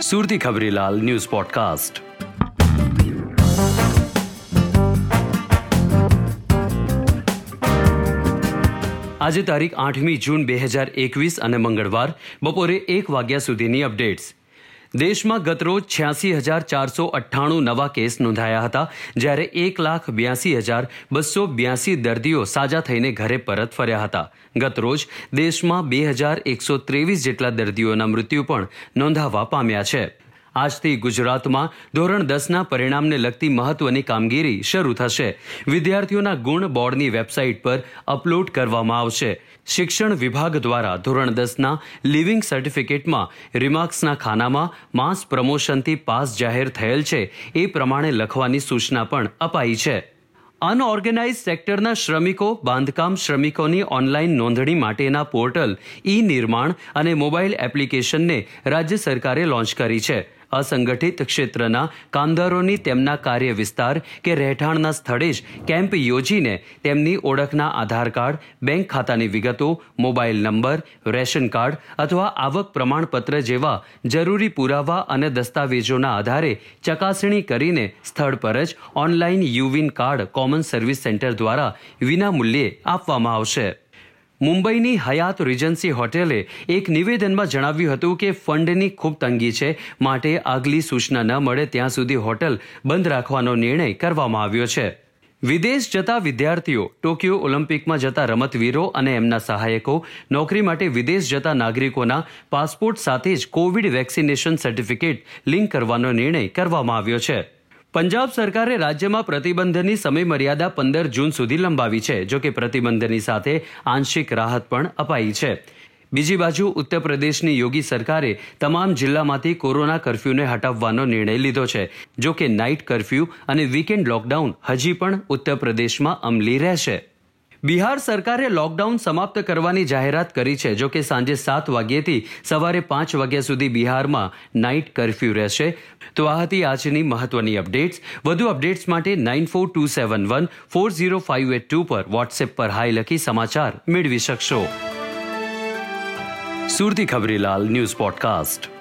સુરતી ખબરીલાલ news podcast. આજે તારીખ આઠમી જૂન બે હજાર એકવીસ અને મંગળવાર બપોરે એક વાગ્યા સુધીની અપડેટ્સ. દેશમાં ગતરોજ છ્યાસી હજાર ચારસો અઠ્ઠાણું નવા કેસ નોંધાયા હતા, જ્યારે એક લાખ બ્યાસી હજાર બસો બ્યાસી દર્દીઓ સાજા થઈને ઘરે પરત ફર્યા હતા. ગતરોજ દેશમાં બે હજાર એકસો ત્રેવીસ જેટલા દર્દીઓના મૃત્યુ પણ નોંધાવા પામ્યા છે. આજથી ગુજરાતમાં ધોરણ દસના પરિણામને લગતી મહત્વની કામગીરી શરૂ થશે. વિદ્યાર્થીઓના ગુણ બોર્ડની વેબસાઇટ પર અપલોડ કરવામાં આવશે. શિક્ષણ વિભાગ દ્વારા ધોરણ દસના લિવિંગ સર્ટિફિકેટમાં રિમાર્ક્સના ખાનામાં માસ પ્રમોશનથી પાસ જાહેર થયેલ છે. એ પ્રમાણે લખવાની સૂચના પણ અપાઈ છે. અનઓર્ગેનાઇઝ સેક્ટરના શ્રમિકો, બાંધકામ શ્રમિકોની ઓનલાઈન નોંધણી માટેના પોર્ટલ ઈ નિર્માણ અને મોબાઈલ એપ્લિકેશનને રાજ્ય સરકારે લોન્ચ કરી છે. અસંગઠિત ક્ષેત્રના કામદારોની તેમના કાર્ય વિસ્તાર કે રહેઠાણના સ્થળે જ કેમ્પ યોજીને તેમની ઓળખના આધાર કાર્ડ, બેંક ખાતાની વિગતો, મોબાઈલ નંબર, રેશન કાર્ડ અથવા આવક પ્રમાણપત્ર જેવા જરૂરી પુરાવા અને દસ્તાવેજોના આધારે ચકાસણી કરીને સ્થળ પર જ ઓનલાઈન યુવિન કાર્ડ કોમન સર્વિસ સેન્ટર દ્વારા વિનામૂલ્યે આપવામાં આવશે. મુંબઈની હયાત રિજન્સી હોટેલે એક નિવેદનમાં જણાવ્યું હતું કે ફંડની ખૂબ તંગી છે, માટે આગલી સૂચના ન મળે ત્યાં સુધી હોટેલ બંધ રાખવાનો નિર્ણય કરવામાં આવ્યો છે. વિદેશ જતા વિદ્યાર્થીઓ, ટોક્યો ઓલિમ્પિકમાં જતા રમતવીરો અને એમના સહાયકો, નોકરી માટે વિદેશ જતા નાગરિકોના પાસપોર્ટ સાથે જ કોવિડ વેક્સિનેશન સર્ટિફિકેટ લિંક કરવાનો નિર્ણય કરવામાં આવ્યો છે. પંજાબ સરકારે રાજ્યમાં પ્રતિબંધની સમયમર્યાદા પંદર જૂન સુધી લંબાવી છે, જો કે પ્રતિબંધની સાથે આંશિક રાહત પણ અપાઈ છે. બીજી બાજુ ઉત્તર પ્રદેશની યોગી સરકારે તમામ જિલ્લામાંથી કોરોના કર્ફ્યુને હટાવવાનો નિર્ણય લીધો છે, જો કે નાઇટ કર્ફ્યુ અને વીકેન્ડ લોકડાઉન હજી પણ ઉત્તર પ્રદેશમાં અમલી રહેશે. બિહાર સરકારે લોકડાઉન સમાપ્ત કરવાની જાહેરાત કરી છે, જો કે સાંજે સાત વાગ્યેથી સવારે પાંચ વાગ્યા સુધી બિહારમાં નાઇટ કર્ફ્યુ રહેશે. તો આ હતી આજની મહત્વની અપડેટ્સ. વધુ અપડેટ્સ માટે nine four two seven one, four zero five eight two પર વોટ્સએપ પર હાઈ લખી સમાચાર મેળવી શકશો. સુરતી ખબરીલાલ ન્યૂઝ પોડકાસ્ટ.